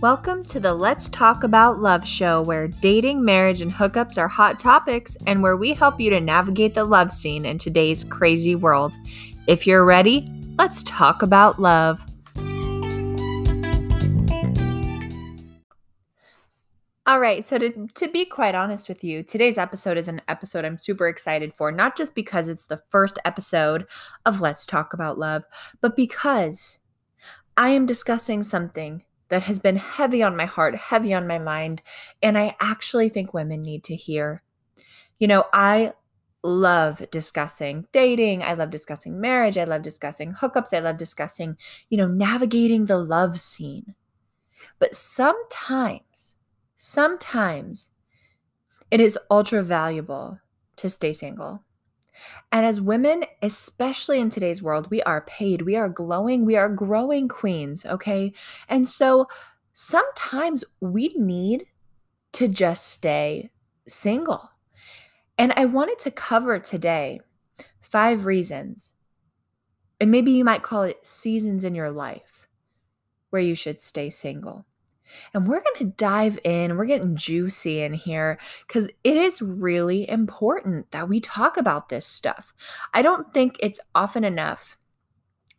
Welcome to the Let's Talk About Love show, where dating, marriage, and hookups are hot topics, and where we help you to navigate the love scene in today's crazy world. If you're ready, let's talk about love. All right, so to, to be quite honest with you, today's episode is an episode I'm super excited for, not just because it's the first episode of Let's Talk About Love, but because I am discussing something that has been heavy on my heart, heavy on my mind, and I actually think women need to hear. You know, I love discussing dating. I love discussing marriage. I love discussing hookups. I love discussing, you know, navigating the love scene. But sometimes, sometimes it is ultra valuable to stay single. And as women, especially in today's world, we are paid, we are glowing, we are growing queens, okay? And so sometimes we need to just stay single. And I wanted to cover today five reasons, and maybe you might call it seasons in your life where you should stay single. And we're going to dive in, we're getting juicy in here because it is really important that we talk about this stuff. I don't think it's often enough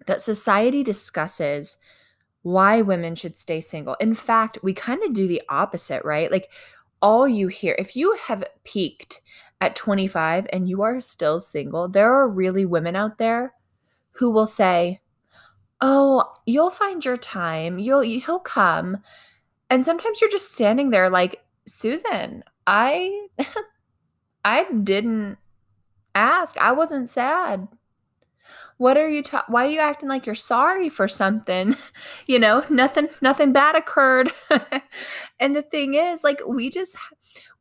that society discusses why women should stay single. In fact, we kind of do the opposite, right? Like, all you hear, if you have peaked at 25 and you are still single, there are really women out there who will say, "Oh, you'll find your time. You'll he'll come." And sometimes you're just standing there like, Susan, I I didn't ask. I wasn't sad. What are you ta- why are you acting like you're sorry for something? you know, nothing nothing bad occurred. and the thing is, like we just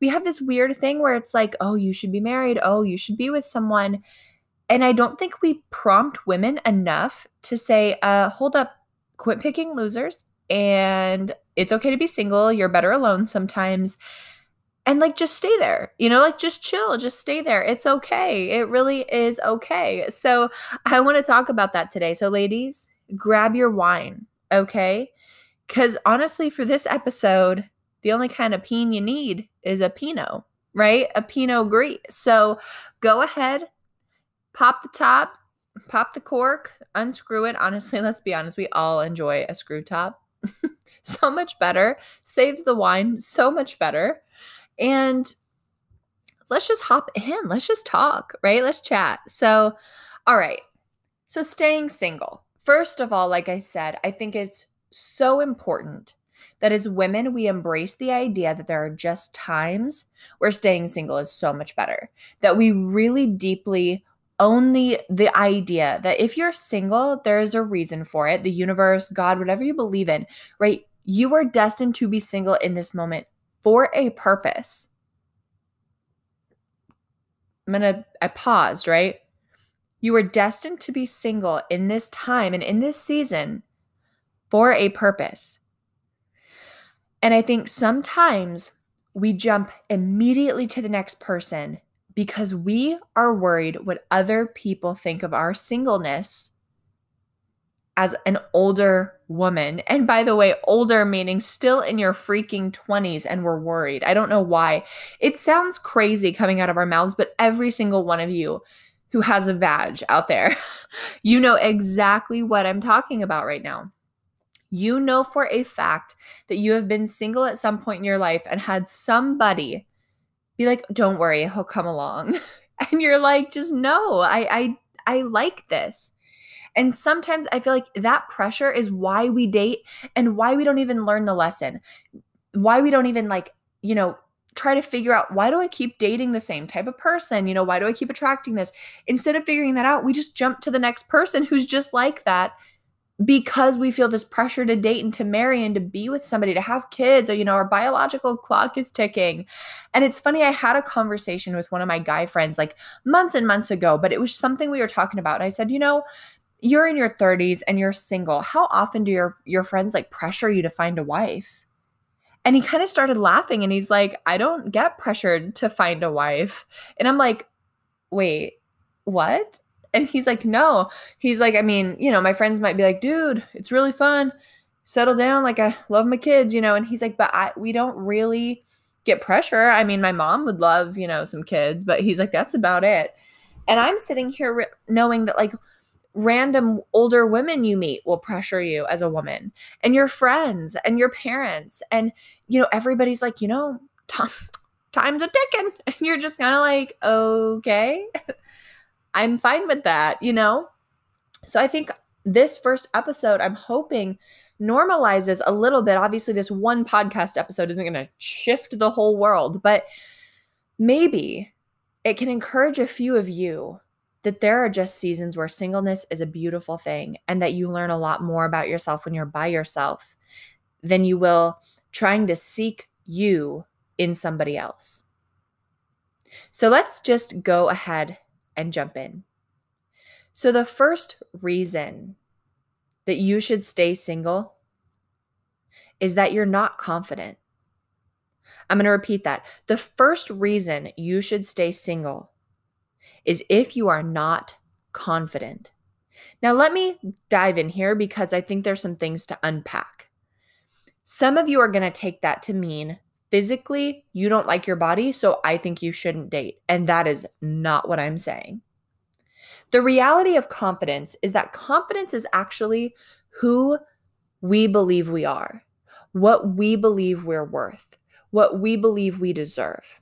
we have this weird thing where it's like, "Oh, you should be married. Oh, you should be with someone." And I don't think we prompt women enough to say, uh, hold up, quit picking losers and it's okay to be single. You're better alone sometimes. And like, just stay there, you know, like just chill, just stay there. It's okay. It really is okay. So, I want to talk about that today. So, ladies, grab your wine, okay? Because honestly, for this episode, the only kind of peen you need is a Pinot, right? A Pinot Gris. So, go ahead, pop the top, pop the cork, unscrew it. Honestly, let's be honest, we all enjoy a screw top. so much better, saves the wine so much better. And let's just hop in. Let's just talk, right? Let's chat. So, all right. So, staying single. First of all, like I said, I think it's so important that as women, we embrace the idea that there are just times where staying single is so much better, that we really deeply own the the idea that if you're single there is a reason for it the universe god whatever you believe in right you are destined to be single in this moment for a purpose. I'm going to, I paused, right? You are destined to be single in this time and in this season for a purpose. And I think sometimes we jump immediately to the next person because we are worried what other people think of our singleness as an older woman. And by the way, older meaning still in your freaking 20s and we're worried. I don't know why. It sounds crazy coming out of our mouths, but every single one of you who has a vag out there, you know exactly what I'm talking about right now. You know for a fact that you have been single at some point in your life and had somebody be like, "Don't worry, he'll come along." and you're like, "Just no, I I I like this." And sometimes I feel like that pressure is why we date and why we don't even learn the lesson. Why we don't even like, you know, try to figure out why do I keep dating the same type of person? You know, why do I keep attracting this? Instead of figuring that out, we just jump to the next person who's just like that because we feel this pressure to date and to marry and to be with somebody, to have kids, or, you know, our biological clock is ticking. And it's funny, I had a conversation with one of my guy friends like months and months ago, but it was something we were talking about. And I said, you know, you're in your 30s and you're single. How often do your your friends like pressure you to find a wife? And he kind of started laughing and he's like, "I don't get pressured to find a wife." And I'm like, "Wait, what?" And he's like, "No." He's like, "I mean, you know, my friends might be like, "Dude, it's really fun settle down. Like, I love my kids, you know? And he's like, but I, we don't really get pressure. I mean, my mom would love, you know, some kids, but he's like, that's about it. And I'm sitting here re- knowing that, like, random older women you meet will pressure you as a woman and your friends and your parents and you know everybody's like you know time, time's a ticking and you're just kind of like okay i'm fine with that you know so i think this first episode i'm hoping normalizes a little bit obviously this one podcast episode isn't going to shift the whole world but maybe it can encourage a few of you that there are just seasons where singleness is a beautiful thing and that you learn a lot more about yourself when you're by yourself than you will trying to seek you in somebody else. So let's just go ahead and jump in. So, the first reason that you should stay single is that you're not confident. I'm going to repeat that. The first reason you should stay single is if you are not confident. Now, let me dive in here because I think there's some things to unpack. Some of you are going to take that to mean physically you don't like your body, so I think you shouldn't date. And that is not what I'm saying. The reality of confidence is that confidence is actually who we believe we are, what we believe we're worth, what we believe we deserve.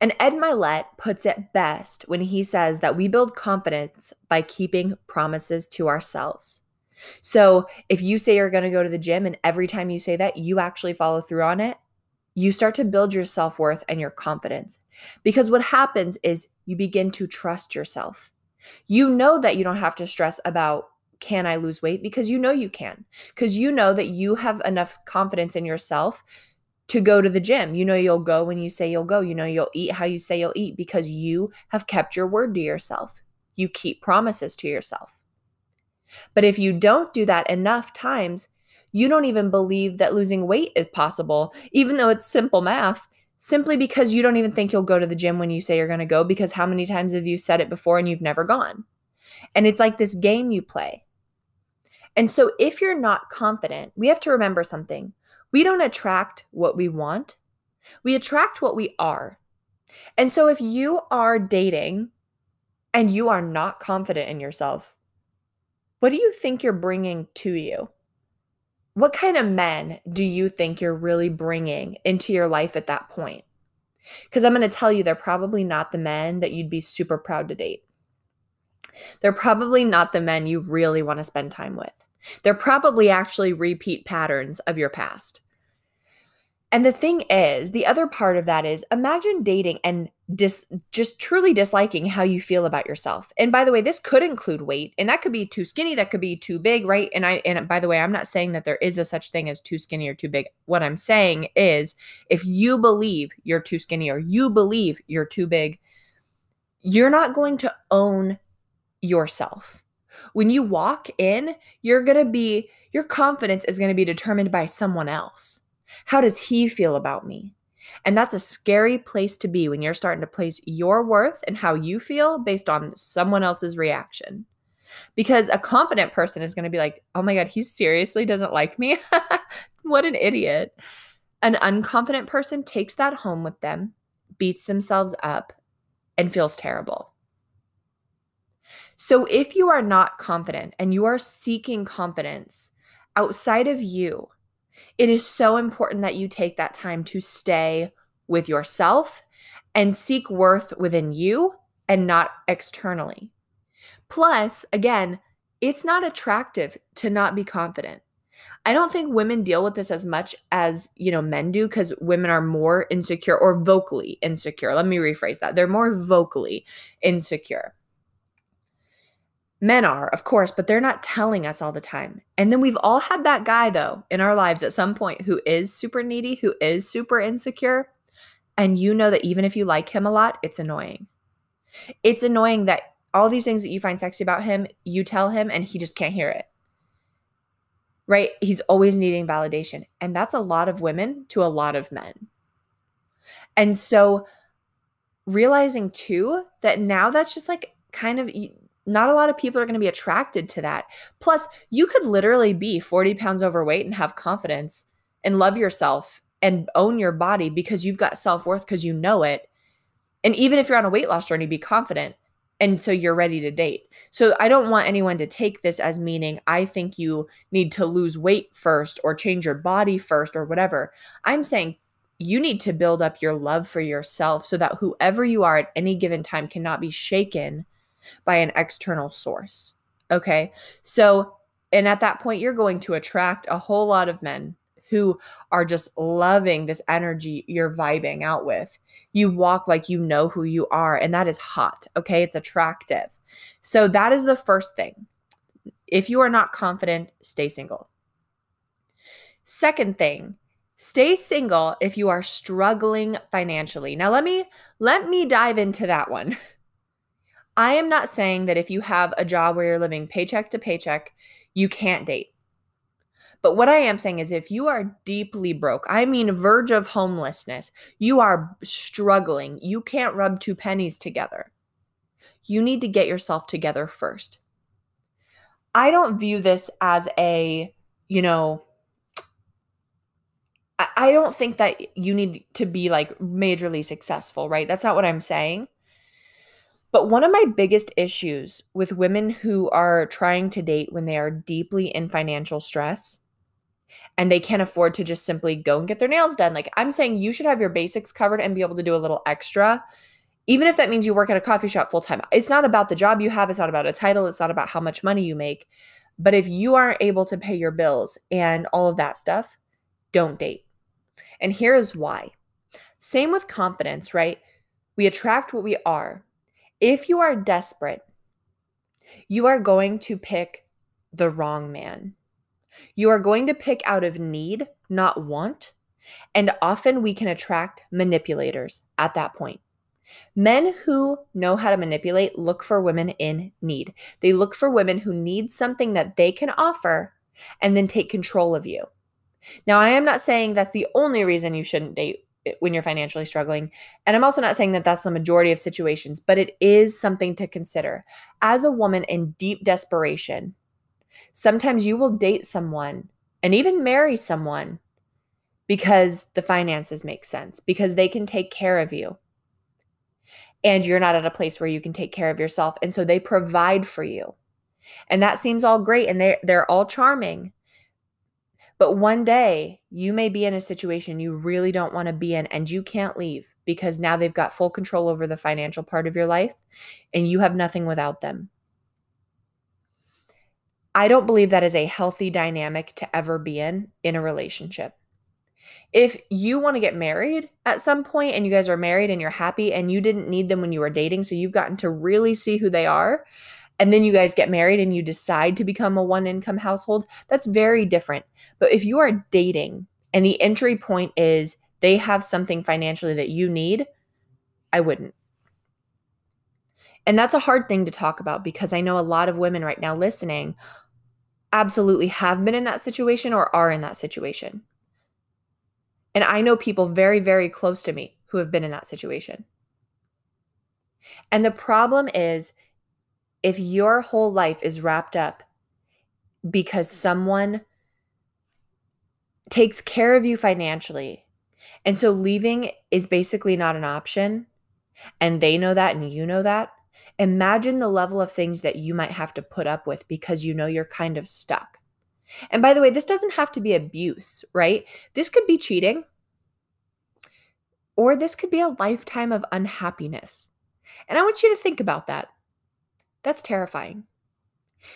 And Ed Mylett puts it best when he says that we build confidence by keeping promises to ourselves. So if you say you're going to go to the gym and every time you say that, you actually follow through on it, you start to build your self worth and your confidence. Because what happens is you begin to trust yourself. You know that you don't have to stress about can I lose weight because you know you can. Because you know that you have enough confidence in yourself to go to the gym. You know, you'll go when you say you'll go. You know, you'll eat how you say you'll eat because you have kept your word to yourself. You keep promises to yourself. But if you don't do that enough times, you don't even believe that losing weight is possible, even though it's simple math, simply because you don't even think you'll go to the gym when you say you're going to go. Because how many times have you said it before and you've never gone? And it's like this game you play. And so if you're not confident, we have to remember something we don't attract what we want, we attract what we are. And so if you are dating and you are not confident in yourself, what do you think you're bringing to you? What kind of men do you think you're really bringing into your life at that point? Because I'm going to tell you, they're probably not the men that you'd be super proud to date. They're probably not the men you really want to spend time with. They're probably actually repeat patterns of your past. And the thing is, the other part of that is imagine dating and dis- just truly disliking how you feel about yourself. And by the way, this could include weight, and that could be too skinny, that could be too big, right? And I and by the way, I'm not saying that there is a such thing as too skinny or too big. What I'm saying is if you believe you're too skinny or you believe you're too big, you're not going to own yourself when you walk in, you're going to be, your confidence is going to be determined by someone else. How does he feel about me? And that's a scary place to be when you're starting to place your worth and how you feel based on someone else's reaction. Because a confident person is going to be like, oh my God, he seriously doesn't like me? what an idiot. An unconfident person takes that home with them, beats themselves up, and feels terrible. So if you are not confident and you are seeking confidence outside of you, it is so important that you take that time to stay with yourself and seek worth within you and not externally. Plus, again, it's not attractive to not be confident. I don't think women deal with this as much as, you know, men do cuz women are more insecure or vocally insecure. Let me rephrase that. They're more vocally insecure. Men are, of course, but they're not telling us all the time. And then we've all had that guy, though, in our lives at some point who is super needy, who is super insecure. And you know that even if you like him a lot, it's annoying. It's annoying that all these things that you find sexy about him, you tell him and he just can't hear it. Right? He's always needing validation. And that's a lot of women to a lot of men. And so realizing too that now that's just like kind of not a lot of people are going to be attracted to that. Plus, you could literally be 40 pounds overweight and have confidence and love yourself and own your body because you've got self worth because you know it. And even if you're on a weight loss journey, be confident. And so you're ready to date. So I don't want anyone to take this as meaning I think you need to lose weight first or change your body first or whatever. I'm saying you need to build up your love for yourself so that whoever you are at any given time cannot be shaken by an external source. Okay. So, and at that point, you're going to attract a whole lot of men who are just loving this energy you're vibing out with. You walk like you know who you are, and that is hot. Okay. It's attractive. So, that is the first thing. If you are not confident, stay single. Second thing, stay single if you are struggling financially. Now let me let me dive into that one. I am not saying that if you have a job where you're living paycheck to paycheck, you can't date. But what I am saying is if you are deeply broke, I mean verge of homelessness, you are struggling, you can't rub two pennies together. You need to get yourself together first. I don't view this as a, you know, I don't think that you need to be like majorly successful, right? That's not what I'm saying. But one of my biggest issues with women who are trying to date when they are deeply in financial stress and they can't afford to just simply go and get their nails done. Like I'm saying, you should have your basics covered and be able to do a little extra, even if that means you work at a coffee shop full time. It's not about the job you have, it's not about a title, it's not about how much money you make. But if you aren't able to pay your bills and all of that stuff, don't date. And here is why. Same with confidence, right? We attract what we are. If you are desperate, you are going to pick the wrong man. You are going to pick out of need, not want. And often we can attract manipulators at that point. Men who know how to manipulate look for women in need. They look for women who need something that they can offer and then take control of you. Now, I am not saying that's the only reason you shouldn't date when you're financially struggling. And I'm also not saying that that's the majority of situations, but it is something to consider. As a woman in deep desperation, sometimes you will date someone and even marry someone because the finances make sense, because they can take care of you. And you're not at a place where you can take care of yourself. And so they provide for you. And that seems all great and they they're all charming. But one day you may be in a situation you really don't want to be in and you can't leave because now they've got full control over the financial part of your life and you have nothing without them. I don't believe that is a healthy dynamic to ever be in in a relationship. If you want to get married at some point and you guys are married and you're happy and you didn't need them when you were dating, so you've gotten to really see who they are, and then you guys get married and you decide to become a one income household, that's very different. But if you are dating and the entry point is they have something financially that you need, I wouldn't. And that's a hard thing to talk about because I know a lot of women right now listening absolutely have been in that situation or are in that situation. And I know people very, very close to me who have been in that situation. And the problem is if your whole life is wrapped up because someone takes care of you financially, and so leaving is basically not an option, and they know that and you know that, imagine the level of things that you might have to put up with because you know you're kind of stuck. And by the way, this doesn't have to be abuse, right? This could be cheating, or this could be a lifetime of unhappiness. And I want you to think about that. That's terrifying.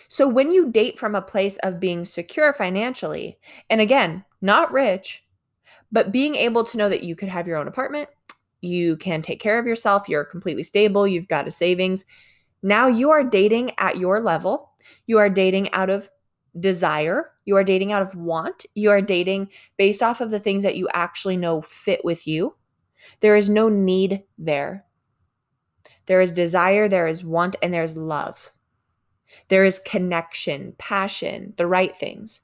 So when you date from a place of being secure financially, and again, not rich, but being able to know that you could have your own apartment, you can take care of yourself, you're completely stable, you've got a savings. Now you are dating at your level. You are dating out of desire. You are dating out of want. You are dating based off of the things that you actually know fit with you. There is no need there. There is desire, there is want, and there's love. There is connection, passion, the right things.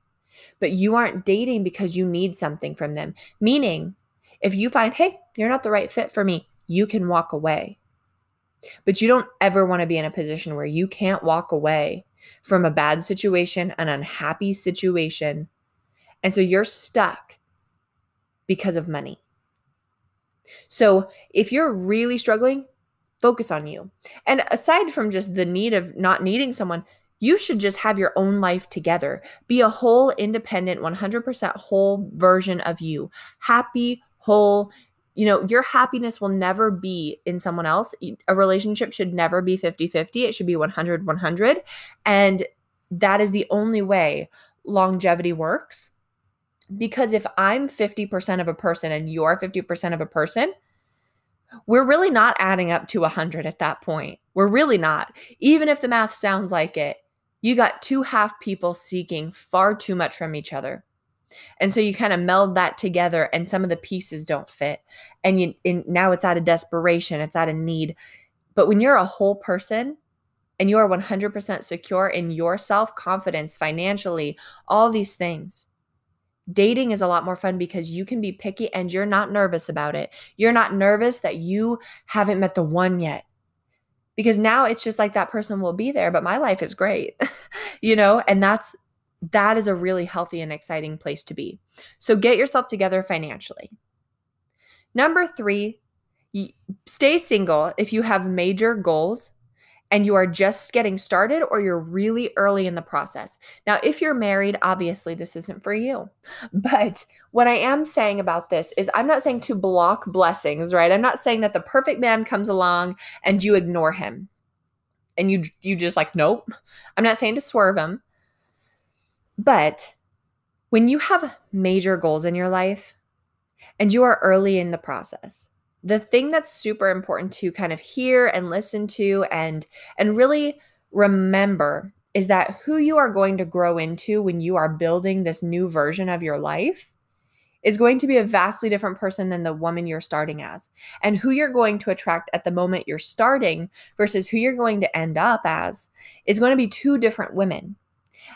But you aren't dating because you need something from them. Meaning, if you find, hey, you're not the right fit for me, you can walk away. But you don't ever want to be in a position where you can't walk away from a bad situation, an unhappy situation. And so you're stuck because of money. So if you're really struggling, focus on you. And aside from just the need of not needing someone, you should just have your own life together. Be a whole, independent, 100% whole version of you. Happy, whole. You know, your happiness will never be in someone else. A relationship should never be 50 50. It should be 100 100. And that is the only way longevity works. Because if I'm 50% of a person and you're 50% of a person, we're really not adding up to 100 at that point. We're really not. Even if the math sounds like it, you got two half people seeking far too much from each other. And so you kind of meld that together and some of the pieces don't fit. And you and now it's out of desperation, it's out of need. But when you're a whole person and you are 100% secure in your self-confidence financially, all these things, dating is a lot more fun because you can be picky and you're not nervous about it. You're not nervous that you haven't met the one yet. Because now it's just like that person will be there, but my life is great. you know, and that's that is a really healthy and exciting place to be. So get yourself together financially. Number 3, stay single if you have major goals and you are just getting started or you're really early in the process. Now, if you're married, obviously this isn't for you. But what I am saying about this is I'm not saying to block blessings, right? I'm not saying that the perfect man comes along and you ignore him. And you you just like, nope. I'm not saying to swerve him. But when you have major goals in your life and you are early in the process, the thing that's super important to kind of hear and listen to and and really remember is that who you are going to grow into when you are building this new version of your life is going to be a vastly different person than the woman you're starting as. And who you're going to attract at the moment you're starting versus who you're going to end up as is going to be two different women.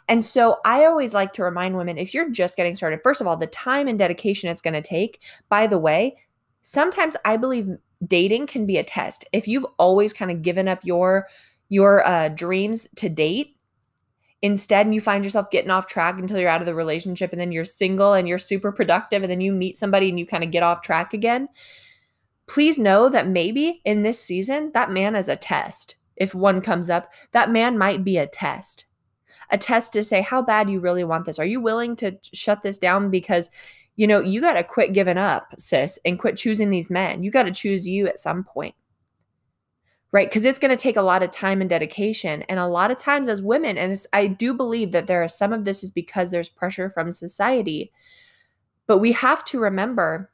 And so I always like to remind women if you're just getting started, first of all, the time and dedication it's going to take, by the way, sometimes I believe dating can be a test. If you've always kind of given up your your uh, dreams to date, instead and you find yourself getting off track until you're out of the relationship and then you're single and you're super productive and then you meet somebody and you kind of get off track again. Please know that maybe in this season that man is a test. If one comes up, that man might be a test. A test to say how bad you really want this. Are you willing to shut this down because you know, you got to quit giving up, sis, and quit choosing these men. You got to choose you at some point. Right? Because it's going to take a lot of time and dedication. And a lot of times, as women, and I do believe that there are some of this is because there's pressure from society. But we have to remember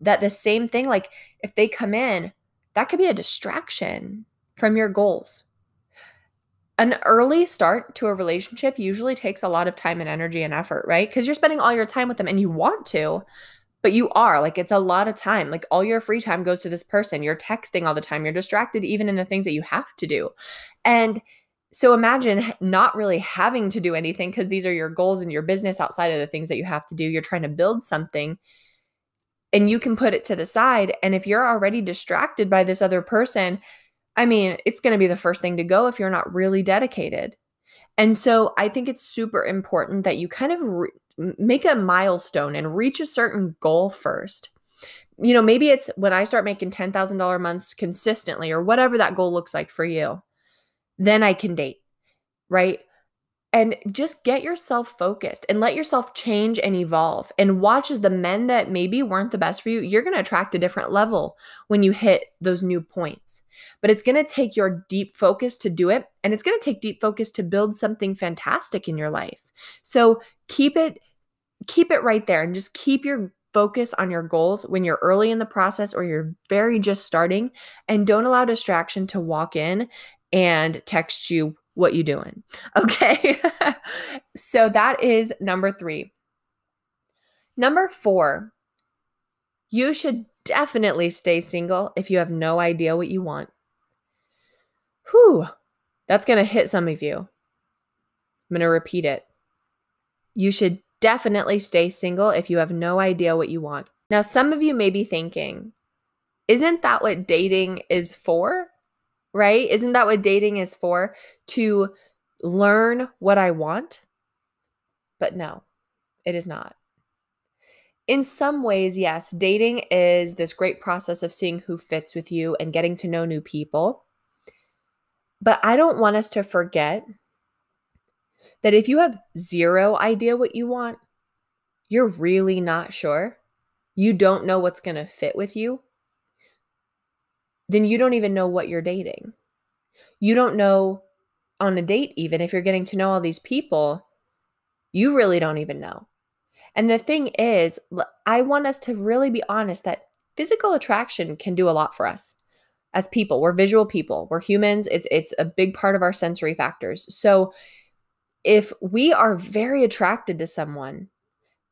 that the same thing, like if they come in, that could be a distraction from your goals an early start to a relationship usually takes a lot of time and energy and effort, right? Because you're spending all your time with them and you want to, but you are like it's a lot of time. Like all your free time goes to this person. You're texting all the time. You're distracted even in the things that you have to do. And so imagine not really having to do anything because these are your goals and your business outside of the things that you have to do. You're trying to build something and you can put it to the side. And if you're already distracted by this other person, I mean, it's going to be the first thing to go if you're not really dedicated. And so I think it's super important that you kind of re- make a milestone and reach a certain goal first. You know, maybe it's when I start making $10,000 months consistently or whatever that goal looks like for you, then I can date, right? and just get yourself focused and let yourself change and evolve and watch as the men that maybe weren't the best for you you're going to attract a different level when you hit those new points but it's going to take your deep focus to do it and it's going to take deep focus to build something fantastic in your life. So keep it keep it right there and just keep your focus on your goals when you're early in the process or you're very just starting and don't allow distraction to walk in and text you what you doing okay? So that is number three. Number four you should definitely stay single if you have no idea what you want whew that's going to hit some of you i'm going to repeat it you should definitely stay single if you have no idea what you want now some of you may be thinking isn't that what dating is for right? Isn't that what dating is for? To learn what I want? But no, it is not. In some ways, yes, dating is this great process of seeing who fits with you and getting to know new people. But I don't want us to forget that if you have zero idea what you want, you're really not sure, you don't know what's going to fit with you, then you don't even know what you're dating. You don't know on a date, even if you're getting to know all these people, you really don't even know. And the thing is, I want us to really be honest that physical attraction can do a lot for us as people. We're visual people. We're humans. It's it's a big part of our sensory factors. So if we are very attracted to someone,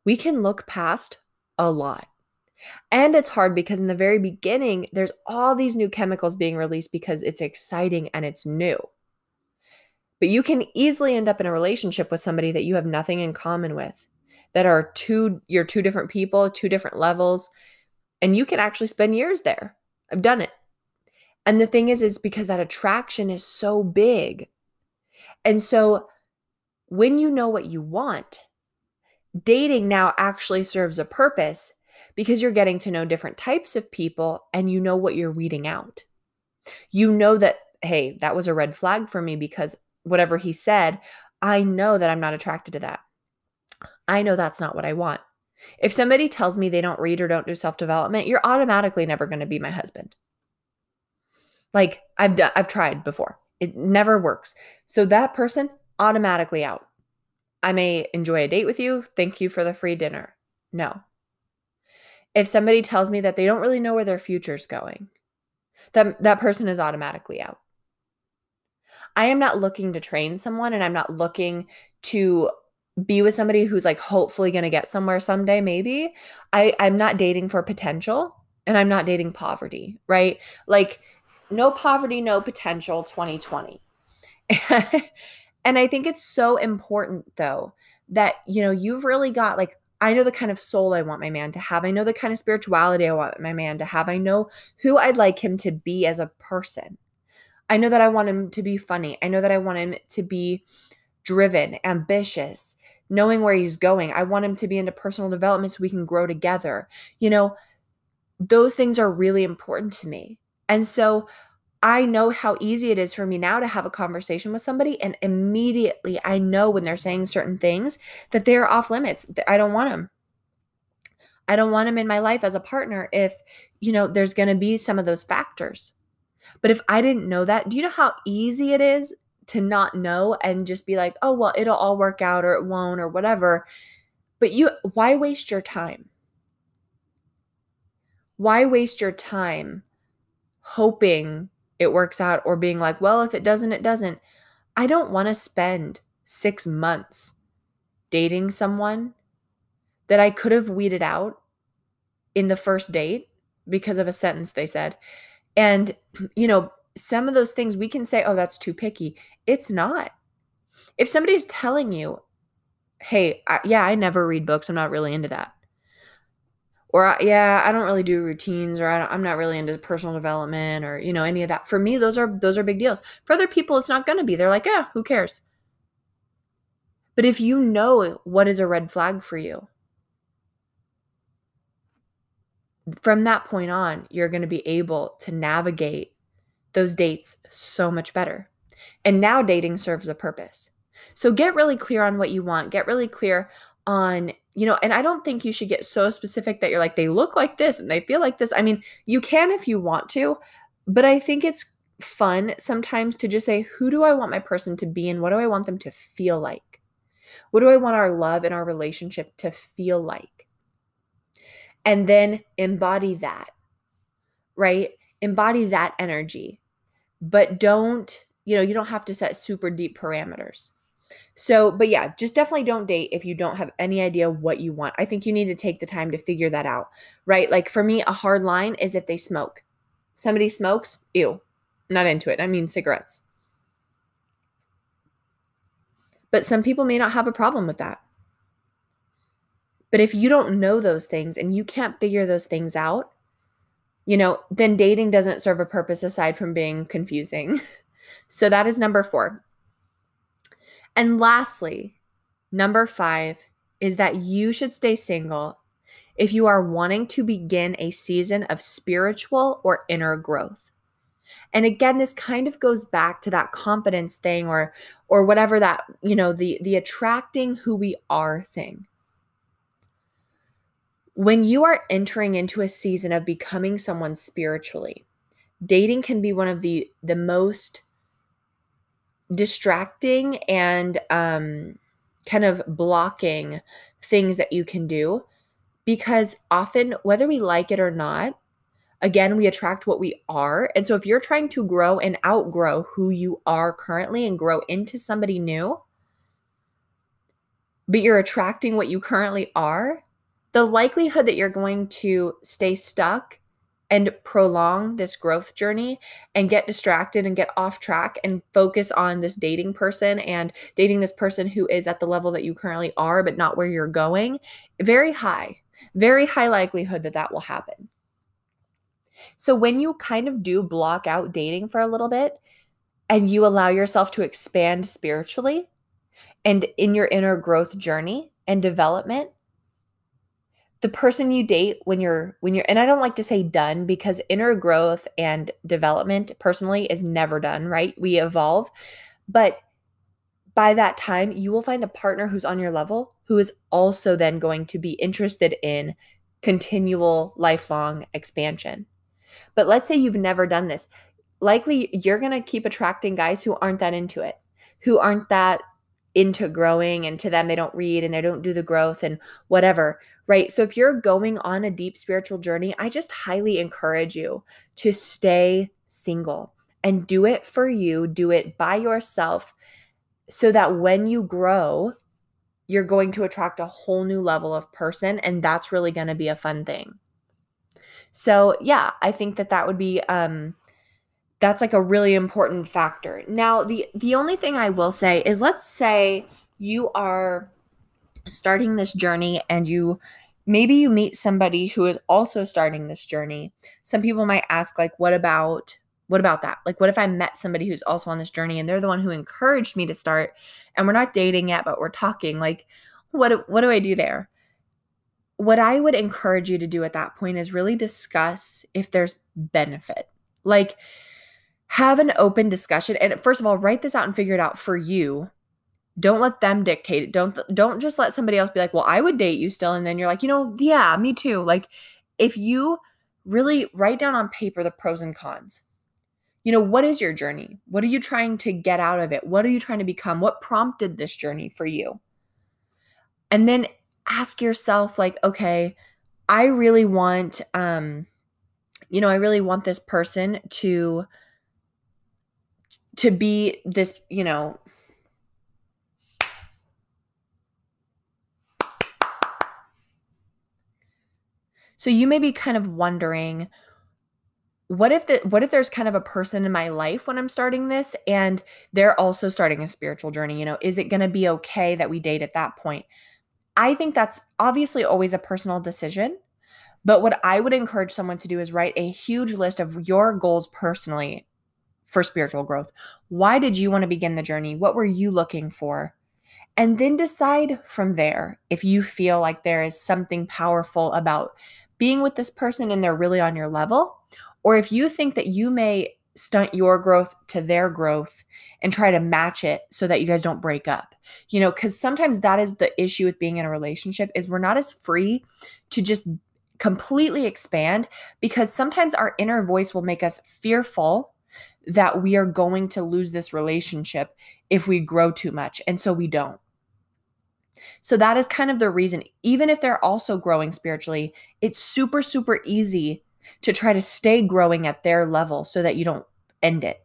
we can look past a lot. And it's hard because in the very beginning, there's all these new chemicals being released because it's exciting and it's new. But you can easily end up in a relationship with somebody that you have nothing in common with, that are two, you're two different people, two different levels, and you can actually spend years there. I've done it. And the thing is, is because that attraction is so big. And so when you know what you want, dating now actually serves a purpose because you're getting to know different types of people and you know what you're weeding out. You know that, hey, that was a red flag for me because whatever he said, I know that I'm not attracted to that. I know that's not what I want. If somebody tells me they don't read or don't do self development, you're automatically never going to be my husband. Like I've done, I've tried before. It never works. So that person automatically out. I may enjoy a date with you. Thank you for the free dinner. No. If somebody tells me that they don't really know where their future's going, that that person is automatically out. I am not looking to train someone and I'm not looking to be with somebody who's like hopefully going to get somewhere someday maybe. I I'm not dating for potential and I'm not dating poverty, right? Like no poverty, no potential 2020. and I think it's so important though that you know you've really got like I know the kind of soul I want my man to have. I know the kind of spirituality I want my man to have. I know who I'd like him to be as a person. I know that I want him to be funny. I know that I want him to be driven, ambitious, knowing where he's going. I want him to be into personal development so we can grow together. You know, those things are really important to me. And so I know how easy it is for me now to have a conversation with somebody, and immediately I know when they're saying certain things that they're off limits. I don't want them. I don't want them in my life as a partner if, you know, there's going to be some of those factors. But if I didn't know that, do you know how easy it is to not know and just be like, oh, well, it'll all work out or it won't or whatever? But you, why waste your time? Why waste your time hoping it works out or being like, well, if it doesn't, it doesn't. I don't want to spend six months dating someone that I could have weeded out in the first date because of a sentence they said. And, you know, some of those things we can say, oh, that's too picky. It's not. If somebody's telling you, hey, I, yeah, I never read books, I'm not really into that or yeah i don't really do routines or I am not really into personal development or you know any of that for me those are those are big deals for other people it's not going to be they're like yeah who cares but if you know what is a red flag for you from that point on you're going to be able to navigate those dates so much better. And now dating serves a purpose. So get really clear on what you want. Get really clear on you know and i don't think you should get so specific that you're like they look like this and they feel like this. I mean you can if you want to but i think it's fun sometimes to just say who do i want my person to be and what do i want them to feel like? What do i want our love and our relationship to feel like? And then embody that right? Embody that energy but don't you know you don't have to set super deep parameters so, but yeah, just definitely don't date if you don't have any idea what you want. I think you need to take the time to figure that out, right? Like for me, a hard line is if they smoke. Somebody smokes, ew, not into it. I mean, cigarettes. But some people may not have a problem with that. But if you don't know those things and you can't figure those things out, you know, then dating doesn't serve a purpose aside from being confusing. so that is number 4. And lastly, number 5 is that you should stay single if you are wanting to begin a season of spiritual or inner growth. And again this kind of goes back to that confidence thing or or whatever that, you know, the the attracting who we are thing. When you are entering into a season of becoming someone spiritually, dating can be one of the the most distracting and um kind of blocking things that you can do because often whether we like it or not again we attract what we are. And so if you're trying to grow and outgrow who you are currently and grow into somebody new but you're attracting what you currently are the likelihood that you're going to stay stuck and prolong this growth journey and get distracted and get off track and focus on this dating person and dating this person who is at the level that you currently are but not where you're going very high very high likelihood that that will happen. So when you kind of do block out dating for a little bit and you allow yourself to expand spiritually and in your inner growth journey and development the person you date when you're when you're and I don't like to say done because inner growth and development personally is never done, right? We evolve. But by that time, you will find a partner who's on your level who is also then going to be interested in continual lifelong expansion. But let's say you've never done this. Likely you're going to keep attracting guys who aren't that into it, who aren't that into growing and to them they don't read and they don't do the growth and whatever right? So if you're going on a deep spiritual journey i just highly encourage you to stay single and do it for you do it by yourself so that when you grow you're going to attract a whole new level of person and that's really going to be a fun thing. So yeah i think that that would be um that's like a really important factor. Now, the the only thing I will say is let's say you are starting this journey and you maybe you meet somebody who is also starting this journey. Some people might ask like what about what about that? Like what if I met somebody who's also on this journey and they're the one who encouraged me to start and we're not dating yet but we're talking like what what do I do there? What I would encourage you to do at that point is really discuss if there's benefit. Like have an open discussion. And first of all write this out and figure it out for you. Don't let them dictate it. Don't don't just let somebody else be like well i would date you still. And then you're like you know yeah me too. Like if you really write down on paper the pros and cons. You know what is your journey? What are you trying to get out of it? What are you trying to become? What prompted this journey for you? And then ask yourself like okay i really want um you know i really want this person to to be this, you know, So you may be kind of wondering what if the what if there's kind of a person in my life when I'm starting this and they're also starting a spiritual journey, you know, is it going to be okay that we date at that point? I think that's obviously always a personal decision. But what I would encourage someone to do is write a huge list of your goals personally for spiritual growth. Why did you want to begin the journey? What were you looking for? And then decide from there if you feel like there is something powerful about being with this person and they're really on your level, or if you think that you may stunt your growth to their growth and try to match it so that you guys don't break up. You know, cuz sometimes that is the issue with being in a relationship is we're not as free to just completely expand because sometimes our inner voice will make us fearful that we are going to lose this relationship if we grow too much. And so we don't. So that is kind of the reason. Even if they're also growing spiritually, it's super, super easy to try to stay growing at their level so that you don't end it.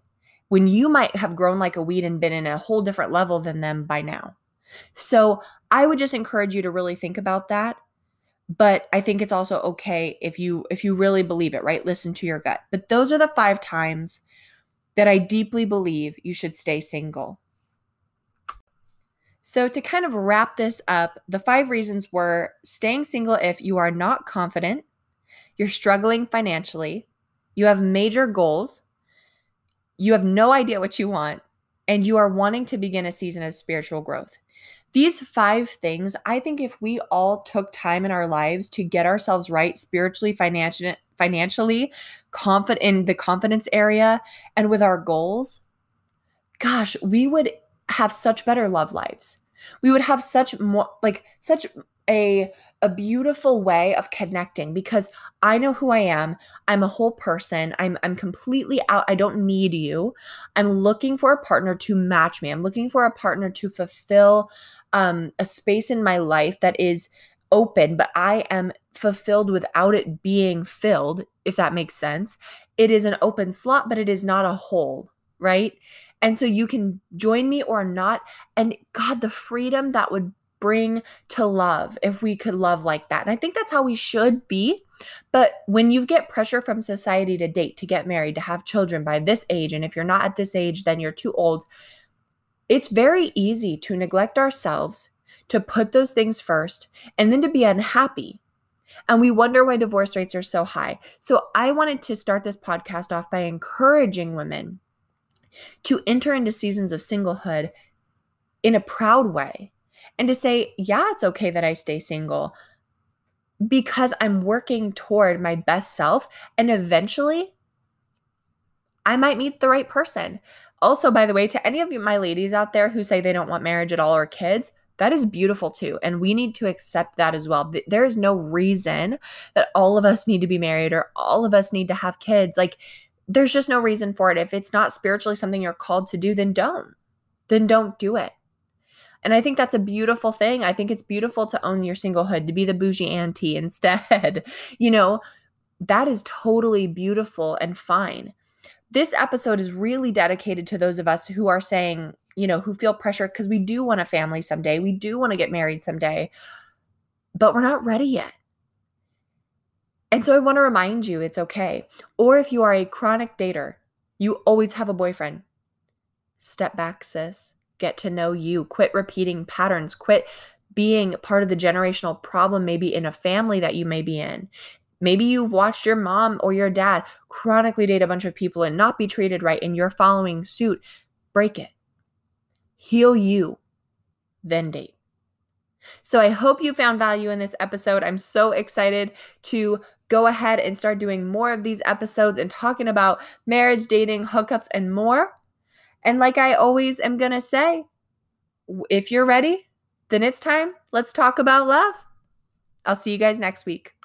When you might have grown like a weed and been in a whole different level than them by now. So I would just encourage you to really think about that. But I think it's also okay if you if you really believe it, right? Listen to your gut. But those are the five times that I deeply believe you should stay single. So, to kind of wrap this up, the five reasons were staying single if you are not confident, you're struggling financially, you have major goals, you have no idea what you want, and you are wanting to begin a season of spiritual growth. These five things, I think if we all took time in our lives to get ourselves right spiritually, financially, financially, confident in the confidence area and with our goals, gosh, we would have such better love lives. We would have such more like such a a beautiful way of connecting because I know who I am. I'm a whole person. I'm I'm completely out. I don't need you. I'm looking for a partner to match me. I'm looking for a partner to fulfill um a space in my life that is open, but I am fulfilled without it being filled, if that makes sense. It is an open slot, but it is not a hole, right? And so you can join me or not. And God, the freedom that would bring to love if we could love like that. And I think that's how we should be. But when you get pressure from society to date, to get married, to have children by this age, and if you're not at this age, then you're too old, it's very easy to neglect ourselves, to put those things first, and then to be unhappy. And we wonder why divorce rates are so high. So I wanted to start this podcast off by encouraging women to enter into seasons of singlehood in a proud way and to say, yeah, it's okay that I stay single because I'm working toward my best self. And eventually, I might meet the right person. Also, by the way, to any of my ladies out there who say they don't want marriage at all or kids, that is beautiful too. And we need to accept that as well. There is no reason that all of us need to be married or all of us need to have kids. Like, there's just no reason for it. If it's not spiritually something you're called to do, then don't. Then don't do it. And I think that's a beautiful thing. I think it's beautiful to own your singlehood, to be the bougie auntie instead. you know, that is totally beautiful and fine. This episode is really dedicated to those of us who are saying, you know, who feel pressure because we do want a family someday. We do want to get married someday, but we're not ready yet. And so I want to remind you it's okay. Or if you are a chronic dater, you always have a boyfriend. Step back, sis. Get to know you. Quit repeating patterns. Quit being part of the generational problem, maybe in a family that you may be in. Maybe you've watched your mom or your dad chronically date a bunch of people and not be treated right, and you're following suit. Break it. Heal you, then date. So I hope you found value in this episode. I'm so excited to go ahead and start doing more of these episodes and talking about marriage, dating, hookups, and more. And like I always am going to say, if you're ready, then it's time. Let's talk about love. I'll see you guys next week.